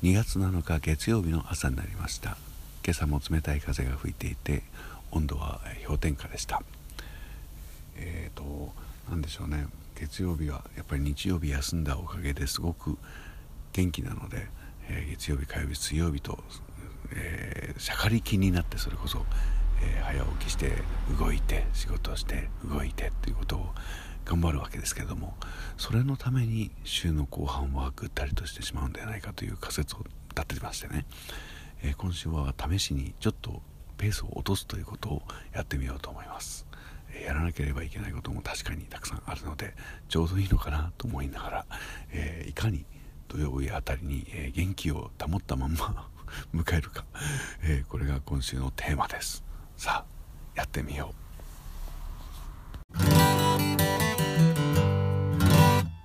2月7日月曜日の朝になりました。今朝も冷たい風が吹いていて温度は氷点下でした。えっ、ー、と何でしょうね。月曜日はやっぱり日曜日休んだおかげですごく元気なので、えー、月曜日火曜日水曜日と、えー、しゃかり気になってそれこそ、えー、早起きして動いて仕事をして動いてっていうことを頑張るわけですけれどもそれのために週の後半はぐったりとしてしまうんではないかという仮説を立ててましてね、えー、今週は試しにちょっとペースを落とすということをやってみようと思います、えー、やらなければいけないことも確かにたくさんあるのでちょうどいいのかなと思いながら、えー、いかに土曜日あたりに、え元気を保ったまんま 迎えるか、えこれが今週のテーマです。さあやってみよう。